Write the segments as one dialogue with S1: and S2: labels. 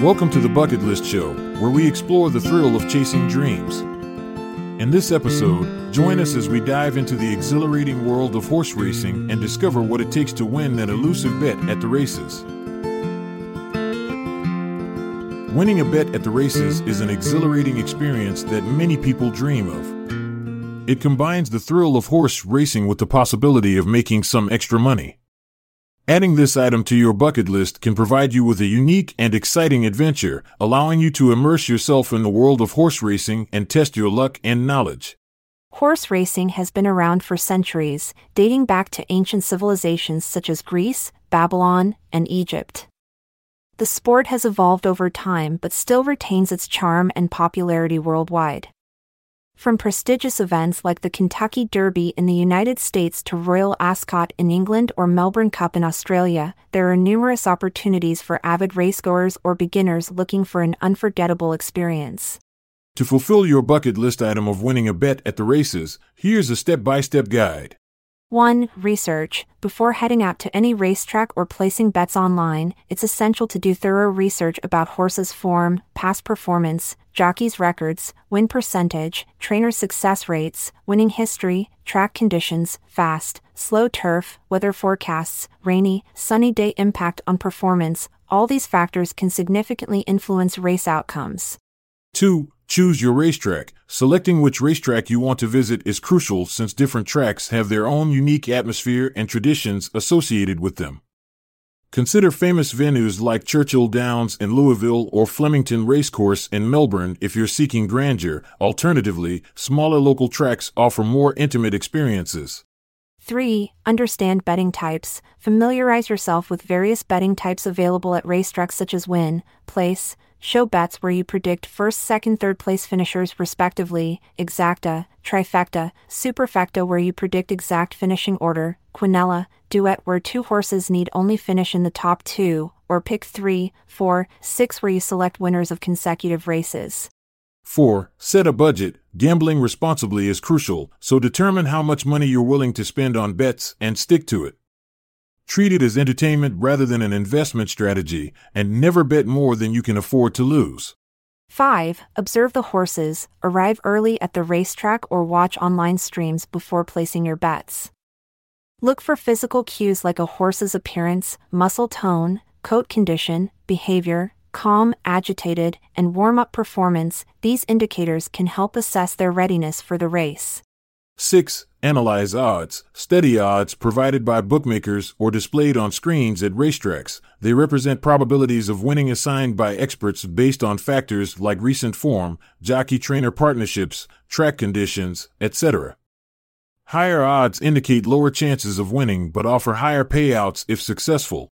S1: Welcome to the Bucket List Show, where we explore the thrill of chasing dreams. In this episode, join us as we dive into the exhilarating world of horse racing and discover what it takes to win that elusive bet at the races. Winning a bet at the races is an exhilarating experience that many people dream of. It combines the thrill of horse racing with the possibility of making some extra money. Adding this item to your bucket list can provide you with a unique and exciting adventure, allowing you to immerse yourself in the world of horse racing and test your luck and knowledge.
S2: Horse racing has been around for centuries, dating back to ancient civilizations such as Greece, Babylon, and Egypt. The sport has evolved over time but still retains its charm and popularity worldwide. From prestigious events like the Kentucky Derby in the United States to Royal Ascot in England or Melbourne Cup in Australia, there are numerous opportunities for avid racegoers or beginners looking for an unforgettable experience.
S1: To fulfill your bucket list item of winning a bet at the races, here's a step by step guide.
S2: 1. Research. Before heading out to any racetrack or placing bets online, it's essential to do thorough research about horses' form, past performance, jockeys' records, win percentage, trainer success rates, winning history, track conditions, fast, slow turf, weather forecasts, rainy, sunny day impact on performance. All these factors can significantly influence race outcomes.
S1: 2. Choose your racetrack. Selecting which racetrack you want to visit is crucial since different tracks have their own unique atmosphere and traditions associated with them. Consider famous venues like Churchill Downs in Louisville or Flemington Racecourse in Melbourne if you're seeking grandeur. Alternatively, smaller local tracks offer more intimate experiences.
S2: 3. Understand betting types. Familiarize yourself with various betting types available at racetracks such as win, place, show bets where you predict first, second, third place finishers respectively, exacta, trifecta, superfecta where you predict exact finishing order, quinella, duet where two horses need only finish in the top two, or pick three, four, six where you select winners of consecutive races.
S1: 4. Set a budget. Gambling responsibly is crucial, so determine how much money you're willing to spend on bets and stick to it. Treat it as entertainment rather than an investment strategy, and never bet more than you can afford to lose.
S2: 5. Observe the horses, arrive early at the racetrack or watch online streams before placing your bets. Look for physical cues like a horse's appearance, muscle tone, coat condition, behavior, calm, agitated, and warm up performance. These indicators can help assess their readiness for the race.
S1: 6. Analyze odds. Study odds provided by bookmakers or displayed on screens at racetracks. They represent probabilities of winning assigned by experts based on factors like recent form, jockey trainer partnerships, track conditions, etc. Higher odds indicate lower chances of winning but offer higher payouts if successful.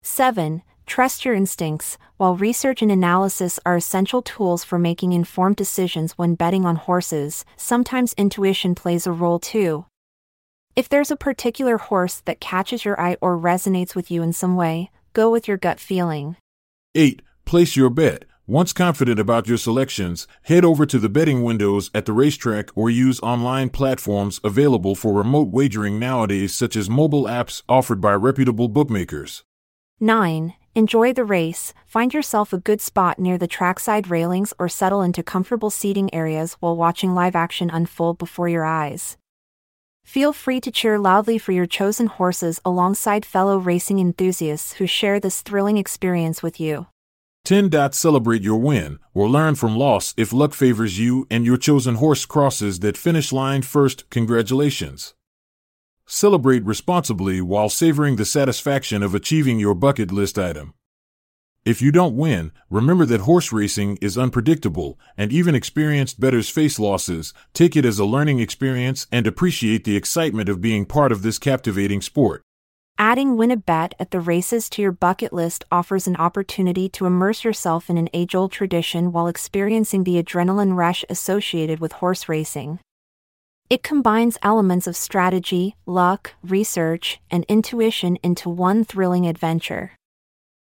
S2: 7. Trust your instincts. While research and analysis are essential tools for making informed decisions when betting on horses, sometimes intuition plays a role too. If there's a particular horse that catches your eye or resonates with you in some way, go with your gut feeling.
S1: 8. Place your bet. Once confident about your selections, head over to the betting windows at the racetrack or use online platforms available for remote wagering nowadays, such as mobile apps offered by reputable bookmakers.
S2: 9. Enjoy the race, find yourself a good spot near the trackside railings or settle into comfortable seating areas while watching live action unfold before your eyes. Feel free to cheer loudly for your chosen horses alongside fellow racing enthusiasts who share this thrilling experience with you.
S1: 10. Celebrate your win, or learn from loss if luck favors you and your chosen horse crosses that finish line first. Congratulations. Celebrate responsibly while savoring the satisfaction of achieving your bucket list item. If you don't win, remember that horse racing is unpredictable, and even experienced bettors face losses. Take it as a learning experience and appreciate the excitement of being part of this captivating sport.
S2: Adding win a bet at the races to your bucket list offers an opportunity to immerse yourself in an age old tradition while experiencing the adrenaline rush associated with horse racing. It combines elements of strategy, luck, research, and intuition into one thrilling adventure.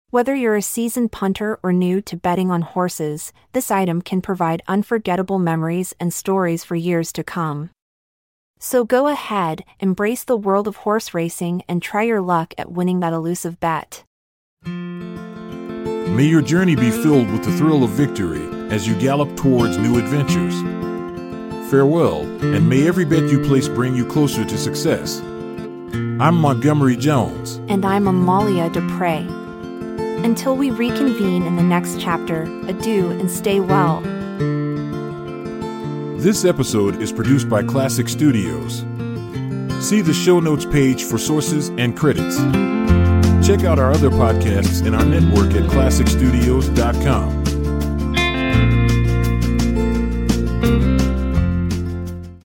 S2: Whether you're a seasoned punter or new to betting on horses, this item can provide unforgettable memories and stories for years to come. So go ahead, embrace the world of horse racing, and try your luck at winning that elusive bet.
S1: May your journey be filled with the thrill of victory as you gallop towards new adventures. Farewell, and may every bet you place bring you closer to success. I'm Montgomery Jones.
S2: And I'm Amalia Dupre. Until we reconvene in the next chapter, adieu and stay well.
S1: This episode is produced by Klassic Studios. See the show notes page for sources and credits. Check out our other podcasts in our network at klassicstudios.com.